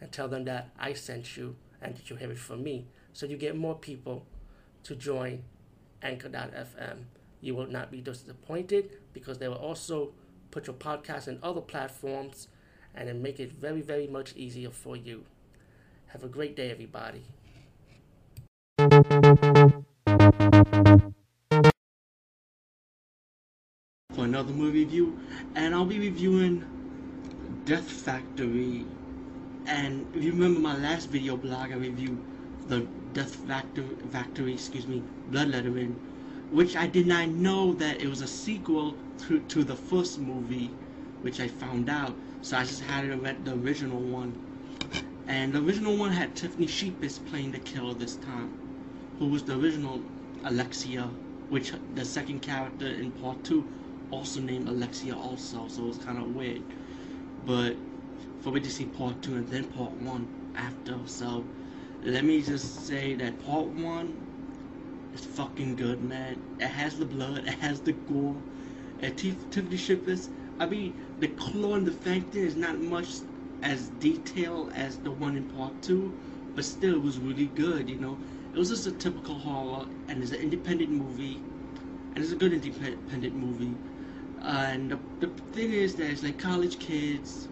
and tell them that I sent you and that you have it from me. So you get more people to join Anchor.fm. You will not be disappointed because they will also put your podcast in other platforms and then make it very, very much easier for you. Have a great day, everybody. For another movie review, and I'll be reviewing Death Factory. And if you remember my last video blog, I reviewed the Death Factory, Factory, excuse me, Bloodletting, which I did not know that it was a sequel to, to the first movie, which I found out. So I just had to read the original one. And the original one had Tiffany Shepis playing the killer this time, who was the original Alexia, which the second character in part two also named Alexia also, so it was kind of weird but for me to see part two and then part one after. So let me just say that part one is fucking good, man. It has the blood, it has the gore. And T- Tiffany Shepis, I mean, the claw and the factor is not much as detailed as the one in part two, but still it was really good, you know. It was just a typical horror, and it's an independent movie, and it's a good independent movie and the, the thing is that it's like college kids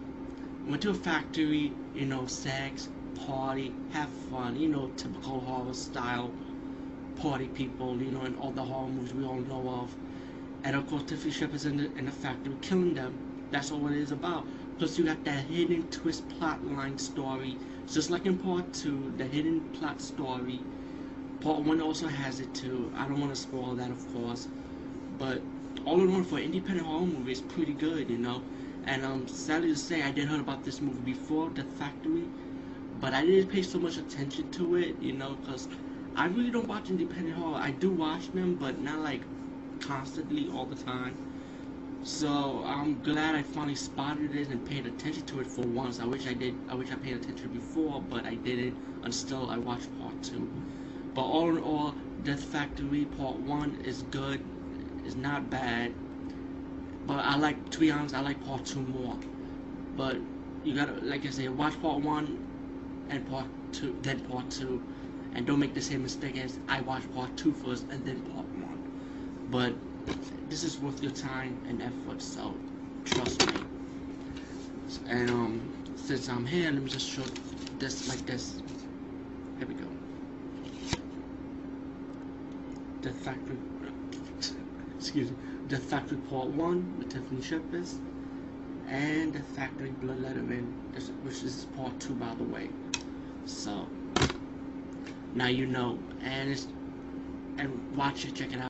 went to a factory, you know, sex, party, have fun, you know, typical horror style party people, you know, and all the horror movies we all know of. And of course, Tiffany Shepard's in the, in the factory killing them. That's all it is about. Plus, you got that hidden twist plot line story. Just like in part two, the hidden plot story. Part one also has it too. I don't want to spoil that, of course. But all in all for an independent horror movie it's pretty good, you know. And um, sadly to say, I did heard about this movie before, The Factory, but I didn't pay so much attention to it, you know, because I really don't watch independent horror. I do watch them, but not like constantly all the time. So I'm glad I finally spotted it and paid attention to it for once. I wish I did. I wish I paid attention before, but I didn't until I watched part two. But all in all, Death Factory Part One is good is not bad. But I like, to be honest, I like part two more. But you gotta, like I said, watch part one and part two, then part two. And don't make the same mistake as I watched part two first and then part one. But this is worth your time and effort, so trust me. And um, since I'm here, let me just show this like this. Here we go. The factory excuse me, The Factory Part 1 with Tiffany Shepis, and The Factory Bloodletting, which is Part 2 by the way. So, now you know, and and watch it, check it out.